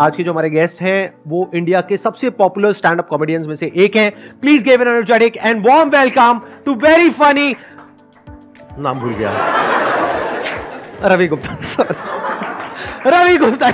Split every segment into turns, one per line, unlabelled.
आज के जो हमारे गेस्ट हैं, वो इंडिया के सबसे पॉपुलर स्टैंड अप कॉमेडियंस में से एक हैं। Please gave an energetic and warm welcome to very funny नाम भूल गया। रवि गुप्ता। रवि गुप्ता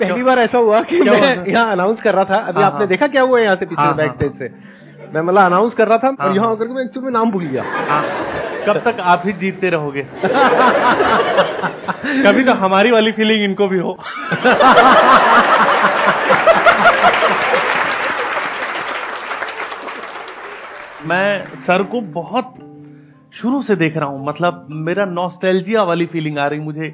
पहली बार ऐसा हुआ कि मैं यहाँ अनाउंस कर रहा था। अभी
हाँ,
आपने
हाँ।
देखा क्या हुआ यहाँ से पीछे बैक
हाँ,
स्टेज से? मैं मतलब अनाउंस कर रहा था और यहाँ। होकर मैं एक्चुअली नाम भूल गया।
हाँ, कब तक आप ही जीतते रहोगे? कभी तो हमारी वाली फीलिंग इनको भी हो। मैं सर को बहुत शुरू से देख रहा हूँ। मतलब मेरा नॉस्टैल्जिया वाली फीलिंग आ रही मुझे।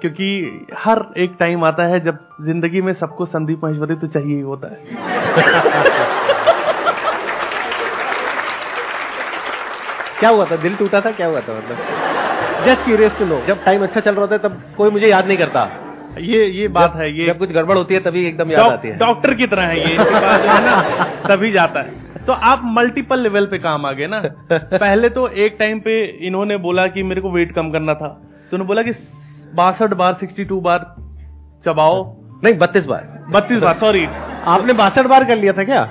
क्योंकि हर एक टाइम आता है जब ज़िंदगी में सबको संदीप महेश्वरी तो चाहिए ही होता है।
क्या हुआ था? दिल टूटा था? क्या हुआ था मतलब? जस्ट क्यूरियस टू नो जब टाइम अच्छा चल रहा होता है तब कोई मुझे याद नहीं करता।
ये ये बात है ये
जब कुछ गड़बड़ होती है तभी एकदम याद आती है।
डॉक्टर की तरह है ये जो है ना तभी जाता है। तो आप मल्टीपल लेवल पे काम आ गए ना। पहले तो एक टाइम पे इन्होंने बोला कि मेरे को वेट कम करना था। तो उन्होंने बोला कि बासठ बार सिक्सटी टू बार चबाओ।
नहीं बत्तीस बार।
बत्तीस बार सॉरी
आपने बासठ बार कर लिया था क्या?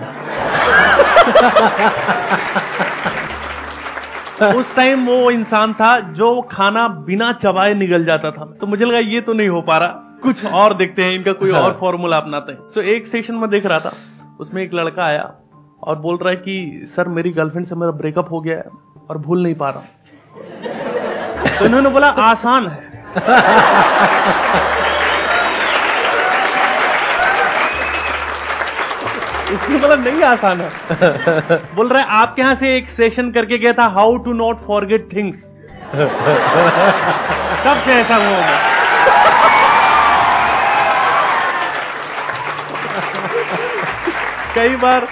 उस टाइम वो इंसान था जो खाना बिना चबाए निगल जाता था। तो मुझे लगा ये तो नहीं हो पा रहा। कुछ और देखते हैं इनका कोई और फॉर्मूला अपनाते हैं। सो एक सेशन में देख रहा था। उसमें एक लड़का आया और बोल रहा है कि सर मेरी गर्लफ्रेंड से मेरा ब्रेकअप हो गया है और भूल नहीं पा रहा तो इन्होंने बोला आसान है। उसने बोला नहीं आसान है। बोल रहा है आपके यहाँ से एक सेशन करके गया था how to not forget things कब से ऐसा हुआ होगा? कई बार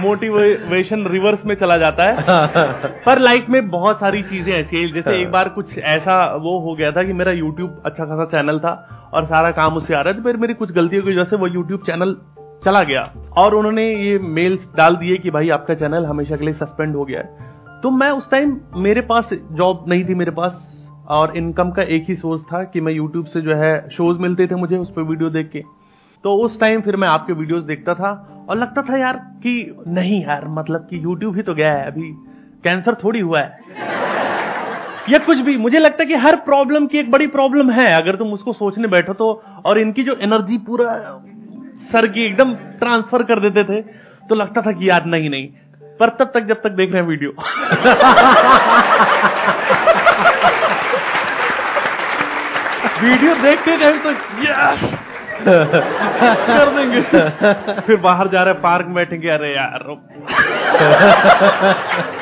मोटिवेशन रिवर्स में चला जाता है। पर लाइफ में बहुत सारी चीज़ें ऐसी हैं जैसे एक बार कुछ ऐसा वो हो गया था कि मेरा यूट्यूब अच्छा खासा चैनल था और सारा काम उससे आ रहा था फिर मेरी कुछ गलतियों की वजह से वो यूट्यूब चैनल चला गया। और उन्होंने ये मेल्स डाल दिए कि भाई आपका चैनल हमेशा के लिए सस्पेंड हो गया है। तो मैं उस टाइम मेरे पास जॉब नहीं थी मेरे पास और इनकम का एक ही सोर्स था कि मैं यूट्यूब से जो है शोज़ मिलते थे मुझे उस पर वीडियो देख के। तो उस टाइम फिर मैं आपके वीडियोस देखता था और लगता था यार कि नहीं यार मतलब कि यूट्यूब ही तो गया है, अभी कैंसर थोड़ी हुआ है। या कुछ भी, मुझे लगता है कि हर प्रॉब्लम की एक बड़ी प्रॉब्लम है। अगर तुम उसको सोचने बैठो तो और इनकी जो एनर्जी पूरा सर की एकदम ट्रांसफ़र कर देते थे तो लगता था कि यार नहीं नहीं। पर तब तक जब तक देख रहे हैं वीडियो वीडियो देखते टाइम तो यस कर देंगे। फिर बाहर जा रहे पार्क में बैठेंगे अरे यार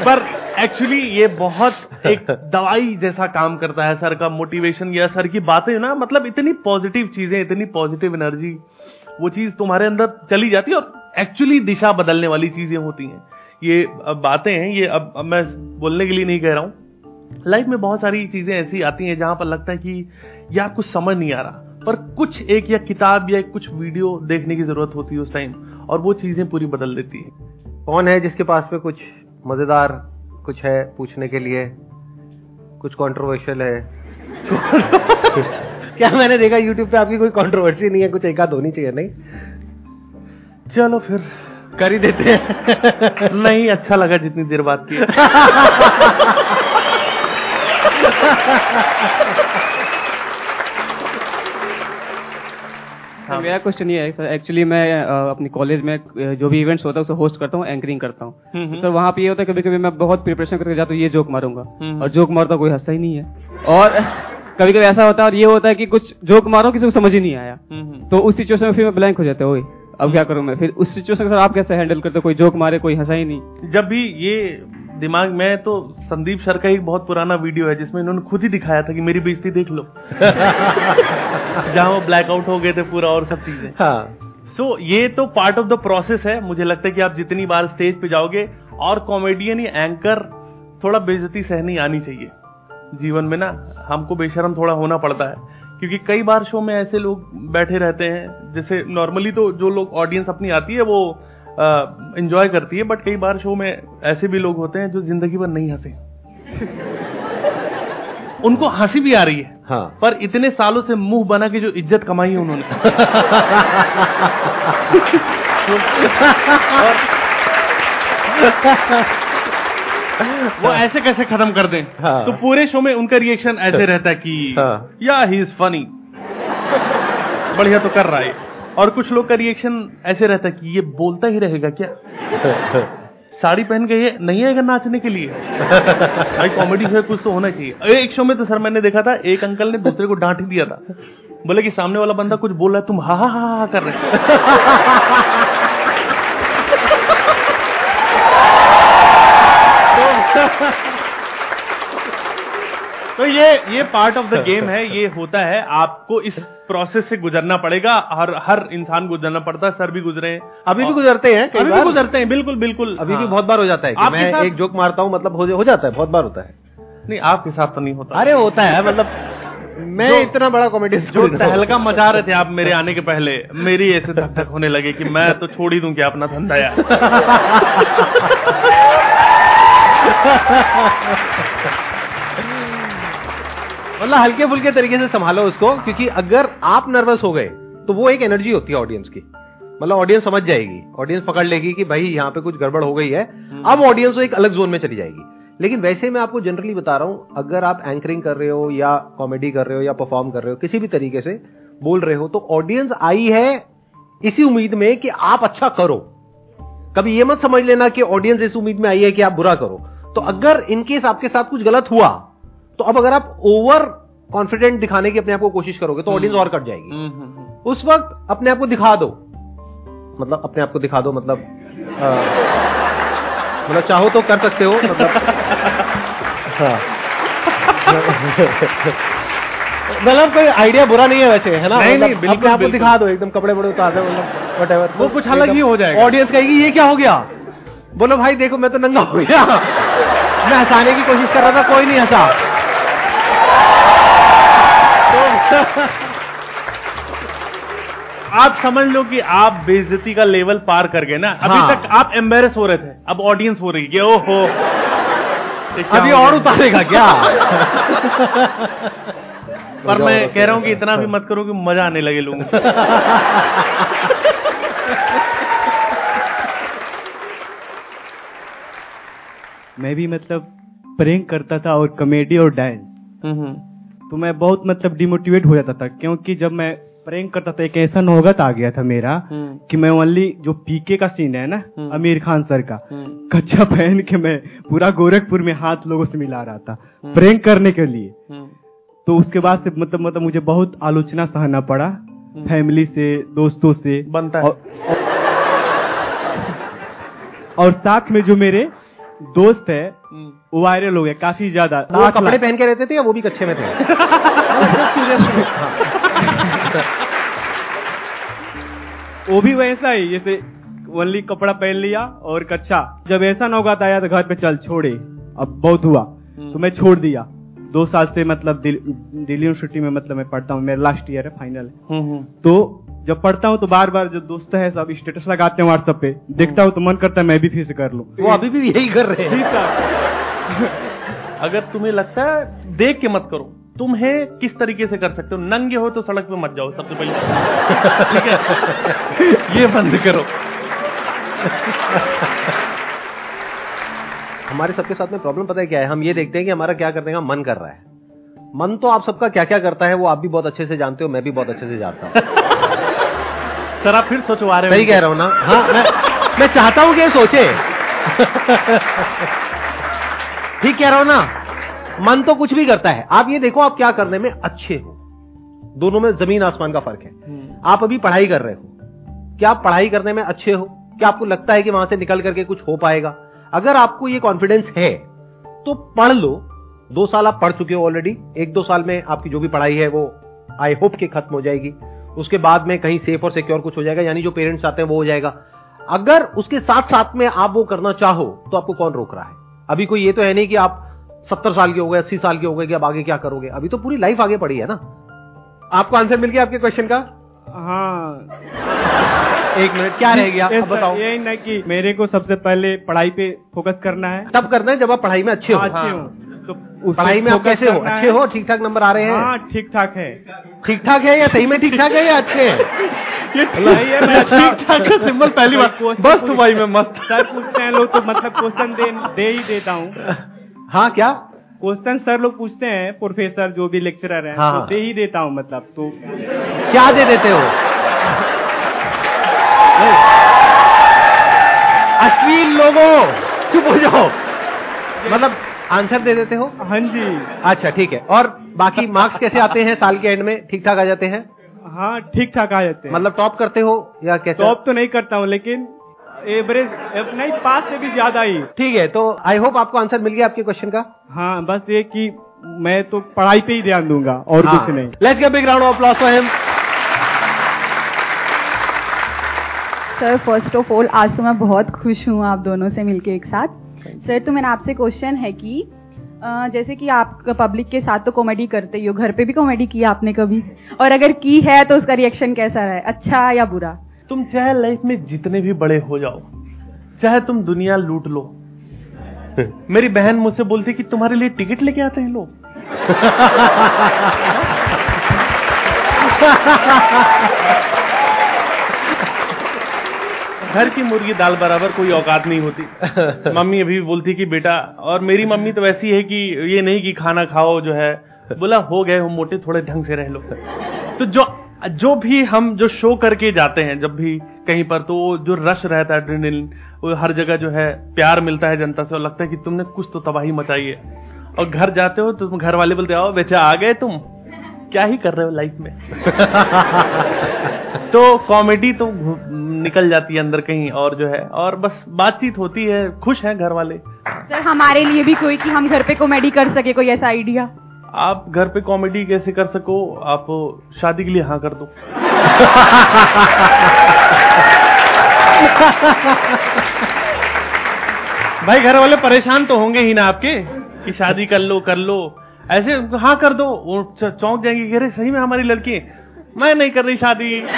पर एक्चुअली ये बहुत एक दवाई जैसा काम करता है सर का मोटिवेशन या सर की बातें ना मतलब इतनी पॉजिटिव चीज़ें इतनी पॉजिटिव एनर्जी वो चीज़ तुम्हारे अंदर चली जाती है और एक्चुअली दिशा बदलने वाली चीज़ें होती हैं। ये बातें हैं ये अब, अब मैं बोलने के लिए नहीं कह रहा हूँ। लाइफ में बहुत सारी चीज़ें ऐसी आती हैं जहाँ पर लगता है कि यार कुछ समझ नहीं आ रहा। पर कुछ एक या किताब या कुछ वीडियो देखने की ज़रूरत होती है उस टाइम और वो चीज़ें पूरी बदल देती है।
कौन है जिसके पास में कुछ मज़ेदार कुछ है पूछने के लिए? कुछ कंट्रोवर्शियल है? क्या मैंने देखा यूट्यूब पे आपकी कोई कंट्रोवर्सी नहीं है? कुछ एक आध होनी चाहिए नहीं?
चलो फिर
कर ही देते हैं।
नहीं अच्छा लगा जितनी देर बात की।
हाँ, मेरा क्वेश्चन ये है सर एक्चुअली मैं अपनी कॉलेज में जो भी इवेंट्स होता है उसे होस्ट करता हूँ एंकरिंग करता हूँ।
हम्म, हम्म।
सर वहाँ पे ये होता है कभी कभी मैं बहुत प्रिपरेशन करके जाता हूँ ये जोक मारूँगा।
हम्म।
और जोक मारता कोई हंसता ही नहीं है। और कभी कभी ऐसा होता है और ये होता है कि कुछ जोक मारो किसी को समझ ही नहीं आया।
हम्म, हम्म।
तो उस सिचुएशन में फिर मैं ब्लैंक हो जाता हूँ अब क्या करूँ मैं? फिर उस सिचुएशन सर आप कैसे हैंडल करते हो? कोई जोक मारे कोई हंसा ही नहीं।
जब भी ये दिमाग में तो संदीप सर का एक बहुत पुराना वीडियो है जिसमें इन्होंने खुद ही दिखाया था कि मेरी बेइज्जती देख लो। जहाँ वो ब्लैकआउट हो गए थे पूरा और सब चीज़ें।
हाँ।
सो ये तो पार्ट ऑफ़ द प्रोसेस है। मुझे लगता है कि आप जितनी बार स्टेज पे जाओगे और कॉमेडियन या एंकर थोड़ा बेइज्जती सहनी आनी चाहिए। जीवन में ना हमको बेशरम थोड़ा होना पड़ता है। क्योंकि कई बार शो में ऐसे लोग बैठे रहते हैं जैसे नॉर्मली तो जो लोग ऑडियंस अपनी आती है वो एंजॉय करती है बट कई बार शो में ऐसे भी लोग होते हैं जो ज़िंदगी भर नहीं हंसे उनको हँसी भी आ रही है।
हाँ।
पर इतने सालों से मुँह बना के जो इज़्ज़त कमाई है उन्होंने। वो ऐसे कैसे खत्म कर दें?
हाँ।
तो पूरे शो में उनका रिएक्शन ऐसे रहता है कि
हाँ।
या ही इज़ फनी बढ़िया तो कर रहा है। और कुछ लोग का रिएक्शन ऐसे रहता है कि ये बोलता ही रहेगा क्या? साड़ी पहन के ये नहीं आएगा नाचने के लिए? भाई कॉमेडी से कुछ तो होना चाहिए। एक शो में तो सर मैंने देखा था एक अंकल ने दूसरे को डांट ही दिया था। बोले कि सामने वाला बंदा कुछ बोल रहा है तुम हा हा हा हा कर रहे हो। तो ये ये पार्ट ऑफ़ द गेम है ये होता है आपको इस प्रोसेस से गुजरना पड़ेगा हर हर इंसान गुजरना पड़ता है सर भी गुजरे हैं।
अभी भी गुजरते हैं
अभी भी गुजरते हैं बिल्कुल बिल्कुल
अभी भी
हाँ।
बहुत बार हो जाता है कि मैं एक जोक मारता हूँ मतलब हो, हो जाता है बहुत बार होता है।
नहीं आपके साथ तो नहीं होता।
अरे होता है मतलब मैं इतना बड़ा कॉमेडी
जो तहलका मचा रहे थे आप मेरे आने के पहले मेरी ऐसे धक धक होने लगे कि मैं तो छोड़ ही दूँ क्या अपना धंधा यार।
मतलब हल्के फुल्के तरीके से संभालो उसको क्योंकि अगर आप नर्वस हो गए तो वो एक एनर्जी होती है ऑडियंस की। मतलब ऑडियंस समझ जाएगी। ऑडियंस पकड़ लेगी कि भाई यहाँ पे कुछ गड़बड़ हो गई है। अब ऑडियंस एक अलग जोन में चली जाएगी। लेकिन वैसे मैं आपको जनरली बता रहा हूँ अगर आप एंकरिंग कर रहे हो या कॉमेडी कर रहे हो या परफॉर्म कर रहे हो किसी भी तरीके से बोल रहे हो तो ऑडियंस आई है इसी उम्मीद में कि आप अच्छा करो। कभी ये मत समझ लेना कि ऑडियंस इस उम्मीद में आई है कि आप बुरा करो। तो अगर इनकेस आपके साथ कुछ गलत हुआ तो अब अगर आप ओवर कॉन्फिडेंट दिखाने की अपने आप को कोशिश करोगे तो ऑडियंस और कट जाएगी।
हम्म, हम्म, हम्म।
उस वक्त अपने आप को दिखा दो। मतलब अपने आप को दिखा दो मतलब अ, मतलब चाहो तो कर सकते हो मतलब हाँ। मतलब कोई आइडिया बुरा नहीं है वैसे है ना?
नहीं,
मतलब
नहीं, बिल्कुल,
अपने आप को दिखा दो एकदम कपड़े बड़े उतार दो मतलब वटेवर
वो कुछ अलग ही हो जाएगा।
ऑडियंस कहेगी ये क्या हो गया? बोलो भाई देखो मैं तो नंगा हो गया। मैं हंसाने की कोशिश कर रहा था कोई नहीं हंसा।
आप समझ लो कि आप बेइज्जती का लेवल पार कर गए ना। अभी
हाँ।
तक आप एम्बेरस हो रहे थे अब ऑडियंस हो रही है। ओहो।
अभी और उतारेगा क्या?
पर मैं कह रहा हूँ कि इतना भी मत करो कि मज़ा आने लगे लोगों
मैं भी मतलब प्रैंक करता था और कॉमेडी और डांस तो मैं बहुत मतलब डिमोटिवेट हो जाता था क्योंकि जब मैं प्रैंक करता था एक ऐसा नौगत आ गया था मेरा
हम्म,
कि मैं ओनली जो पीके का सीन है ना
हम्म।
आमिर खान सर का
हम्म,
कच्चा पहन के मैं पूरा गोरखपुर में हाथ लोगों से मिला रहा था प्रैंक करने के लिए।
हम्म,
तो उसके बाद से मतलब मतलब मुझे बहुत आलोचना सहना पड़ा फैमिली से दोस्तों से।
बनता है।
और, और साथ में जो मेरे दोस्त है
हम्म,
वो वायरल हो गया काफ़ी ज़्यादा
वो कपड़े पहन के रहते थे या वो भी कच्चे में थे?
वो भी वैसा ही जैसे ओनली कपड़ा पहन लिया और कच्चा। जब ऐसा नौगात आया तो घर पे चल छोड़े अब बहुत हुआ तो मैं छोड़ दिया। दो साल से मतलब दिल, दिल्ली यूनिवर्सिटी में मतलब मैं पढ़ता हूँ मेरा लास्ट ईयर है फाइनल है।
हम्म, हम्म।
तो जब पढ़ता हूँ तो बार बार जो दोस्त है सब स्टेटस लगाते हैं व्हाट्सएप पे। देखता हूँ तो मन करता है मैं भी फिर से कर लूँ।
वो अभी भी यही कर रहे है।
अगर तुम्हें लगता है देख के मत करो। तुम्हें किस तरीके से कर सकते हो? नंगे हो तो सड़क पे मत जाओ सबसे पहले। ठीक है? ये बंद करो।
हमारे सबके साथ में प्रॉब्लम पता है क्या है? हम ये देखते हैं कि हमारा क्या करने का मन कर रहा है। मन तो आप सबका क्या क्या करता है वो आप भी बहुत अच्छे से जानते हो मैं भी बहुत अच्छे से जानता हूँ।
सर आप फिर सोचवा रहे हो
सही कह रहा हूँ ना? हाँ मैं मैं चाहता हूँ कि सोचे। ठीक कह रहा हूँ ना मन तो कुछ भी करता है। आप ये देखो आप क्या करने में अच्छे हो। दोनों में ज़मीन आसमान का फ़र्क है।
हम्म,
आप अभी पढ़ाई कर रहे हो। क्या आप पढ़ाई करने में अच्छे हो? क्या आपको लगता है कि वहाँ से निकल करके कुछ हो पाएगा? अगर आपको ये कॉन्फिडेंस है तो पढ़ लो। दो साल आप पढ़ चुके हो ऑलरेडी एक दो साल में आपकी जो भी पढ़ाई है वो आई होप के खत्म हो जाएगी। उसके बाद में कहीं सेफ़ और सिक्योर कुछ हो जाएगा यानी जो पेरेंट्स आते हैं वो हो जाएगा। अगर उसके साथ साथ में आप वो करना चाहो तो आपको कौन रोक रहा है? अभी कोई ये तो है नहीं कि आप सत्तर साल के हो गए अस्सी साल के हो गए कि अब आगे क्या करोगे? अभी तो पूरी लाइफ आगे पड़ी है ना। आपको आंसर मिल गया आपके क्वेश्चन का?
हाँ।
एक मिनट क्या रह गया? अब बताओ।
यही ना कि मेरे को सबसे पहले पढ़ाई पे फोकस करना है।
तब करना है जब आप पढ़ाई में अच्छे हो।
हाँ, अच्छे
हाँ।
पढ़ाई में आप कैसे हो? अच्छे
हो?
ठीक ठाक नंबर आ रहे हैं?
हाँ ठीक ठाक है।
ठीक ठाक है या सही में ठीक ठाक है या अच्छे हैं?
ये
ठीक ठाक का सिंबल पहली बार बस तो भाई मैं मस्त।
सर पूछते हैं लोग तो मतलब क्वेश्चन दे दे ही देता हूँ।
हाँ क्या?
क्वेश्चन सर लोग पूछते हैं प्रोफेसर जो भी लेक्चरर हैं
हाँ,
तो। दे ही देता हूँ मतलब तो
क्या दे देते हो? अश्लील लोगों चुप हो जाओ। मतलब आंसर दे देते हो?
हाँ जी।
अच्छा ठीक है। और बाकी मार्क्स कैसे आते हैं साल के एंड में? ठीक ठाक आ जाते हैं?
हाँ ठीक ठाक आ जाते हैं।
मतलब टॉप करते हो या कैसे?
टॉप तो नहीं करता हूँ लेकिन एवरेज नहीं पास से भी ज़्यादा ही।
ठीक है तो आई होप आपको आंसर मिल गया आपके क्वेश्चन का।
हाँ बस ये कि मैं तो पढ़ाई पे ही ध्यान दूँगा और
हाँ।
कुछ नहीं।
Let's get big round of applause for him
sir first of all आज तो मैं बहुत खुश हूँ आप दोनों से मिलके एक साथ। सर तो मेरा आपसे क्वेश्चन है कि जैसे कि आप पब्लिक के साथ तो कॉमेडी करते ही हो घर पे भी कॉमेडी की आपने कभी? और अगर की है तो उसका रिएक्शन कैसा रहा है? अच्छा या बुरा?
तुम चाहे लाइफ में जितने भी बड़े हो जाओ चाहे तुम दुनिया लूट लो मेरी बहन मुझसे बोलती कि तुम्हारे लिए टिकट लेके आते हैं लोग। घर की मुर्गी दाल बराबर कोई औकात नहीं होती। मम्मी अभी भी बोलती कि बेटा और मेरी मम्मी तो वैसी है कि ये नहीं कि खाना खाओ जो है। बोला हो गए हो मोटे थोड़े ढंग से रह लो। तो जो जो भी हम जो शो करके जाते हैं जब भी कहीं पर तो जो रश रहता है वो हर जगह जो है प्यार मिलता है जनता से और लगता है कि तुमने कुछ तो तबाही मचाई है। और घर जाते हो तो तुम घर वाले बोलते आओ बेचा आ गए तुम। क्या ही कर रहे हो लाइफ में? तो कॉमेडी तो निकल जाती है अंदर कहीं और जो है। और बस बातचीत होती है खुश हैं घर वाले
सर हमारे लिए भी कोई कि हम घर पे कॉमेडी कर सके कोई ऐसा आइडिया
आप घर पे कॉमेडी कैसे कर सको आप शादी के लिए हाँ कर दो। भाई घर वाले परेशान तो होंगे ही ना आपके कि शादी कर लो कर लो। ऐसे हाँ कर दो। वो चौंक जाएँगे कह रहे सही में हमारी लड़की मैं नहीं कर रही शादी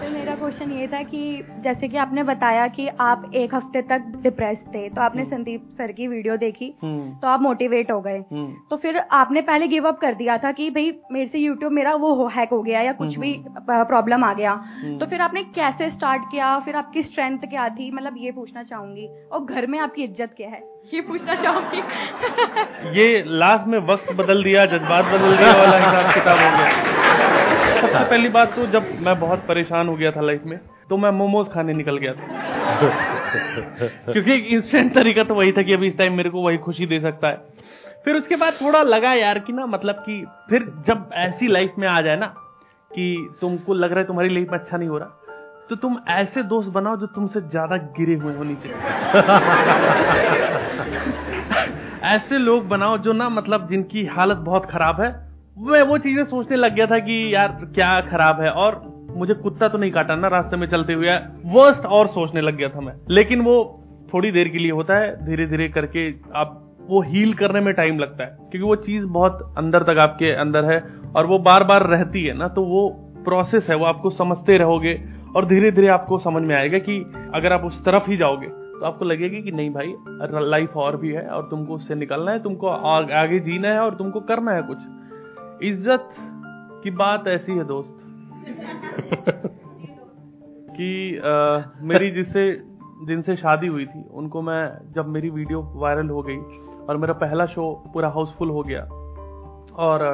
तो मेरा क्वेश्चन ये था कि जैसे कि आपने बताया कि आप एक हफ़्ते तक डिप्रेस थे तो आपने संदीप सर की वीडियो देखी
हम्म,
तो आप मोटिवेट हो गए।
हम्म।
तो फिर आपने पहले गिव अप कर दिया था कि भाई मेरे से यूट्यूब मेरा वो हैक हो गया या कुछ भी प्रॉब्लम आ गया। तो फिर आपने कैसे स्टार्ट किया? फिर आपकी स्ट्रेंथ क्या थी? मतलब ये पूछना चाहूँगी। और घर में आपकी इज़्ज़त क्या है? ये पूछना चाहूँगी।
ये लास्ट में वक्त बदल दिया जज्बात बदल दिया वाला हिसाब किताब हो गया सबसे पहली बात तो जब मैं बहुत परेशान हो गया था लाइफ में तो मैं मोमोज खाने निकल गया था। क्योंकि इंस्टेंट तरीका तो वही था कि अभी इस टाइम मेरे को वही खुशी दे सकता है। फिर उसके बाद थोड़ा लगा यार कि ना मतलब कि फिर जब ऐसी लाइफ में आ जाए ना, कि तुमको लग रहा है तुम्हारी लाइफ में अच्छा नहीं हो रहा तो तुम ऐसे दोस्त बनाओ जो तुमसे ज़्यादा गिरे हुए हो नीचे ऐसे लोग बनाओ जो ना मतलब जिनकी हालत बहुत खराब है। मैं वो चीज़ें सोचने लग गया था कि यार क्या खराब है और मुझे कुत्ता तो नहीं काटा, ना रास्ते में चलते हुए वर्स्ट और सोचने लग गया था मैं। लेकिन वो थोड़ी देर के लिए होता है धीरे धीरे करके आप, वो हील करने में टाइम लगता है। क्योंकि वो चीज़ बहुत अंदर तक आपके अंदर है और वो बार बार रहती है ना तो वो प्रोसेस है, वो आपको समझते रहोगे और धीरे धीरे आपको समझ में आएगा कि अगर आप उस तरफ़ ही जाओगे तो आपको लगेगा कि नहीं भाई लाइफ और भी है और तुमको उससे निकलना है, तुमको आगे जीना है और तुमको करना है कुछ। इज़्ज़त की बात ऐसी है, दोस्त। कि अ, मेरी जिससे जिनसे शादी हुई थी उनको मैं जब मेरी वीडियो वायरल हो गई और मेरा पहला शो पूरा हाउसफुल हो गया और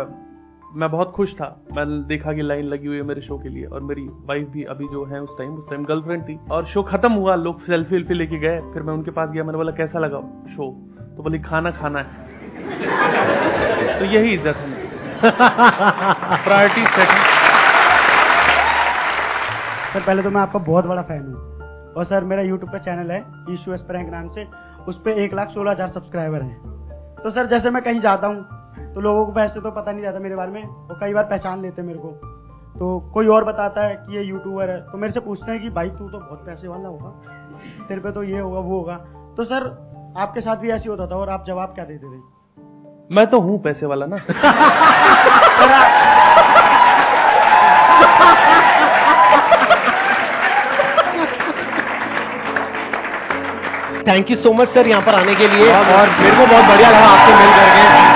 मैं बहुत खुश था। मैंने देखा कि लाइन लगी हुई है मेरे शो के लिए और मेरी वाइफ भी अभी जो है उस टाइम उस टाइम गर्लफ्रेंड थी और शो खत्म हुआ। लोग सेल्फी वेल्फी लेके गए फिर मैं उनके पास गया। मैंने बोला कैसा लगा शो? तो बोली खाना खाना है। तो यही इज़्ज़त है प्रायोरिटी सेटिंग
सर पहले तो मैं आपका बहुत बड़ा फ़ैन हूँ। और सर मेरा यूट्यूब पे चैनल है ईशू एस प्रैंक नाम से। उस पर एक लाख सोलह हज़ार सब्सक्राइबर हैं। तो सर जैसे मैं कहीं जाता हूँ तो लोगों को वैसे तो पता नहीं रहता मेरे बारे में वो कई बार पहचान लेते हैं मेरे को। तो कोई और बताता है कि ये यूट्यूबर है तो मेरे से पूछते हैं कि भाई तू तो बहुत पैसे वाला होगा। तेरे पे तो ये होगा वो होगा। तो सर आपके साथ भी ऐसे होता था और आप जवाब क्या देते थे?
मैं तो हूँ पैसे वाला ना।
Thank you so much sir यहाँ पर आने के लिए। और मेरे को बहुत बढ़िया लगा आपसे मिल करके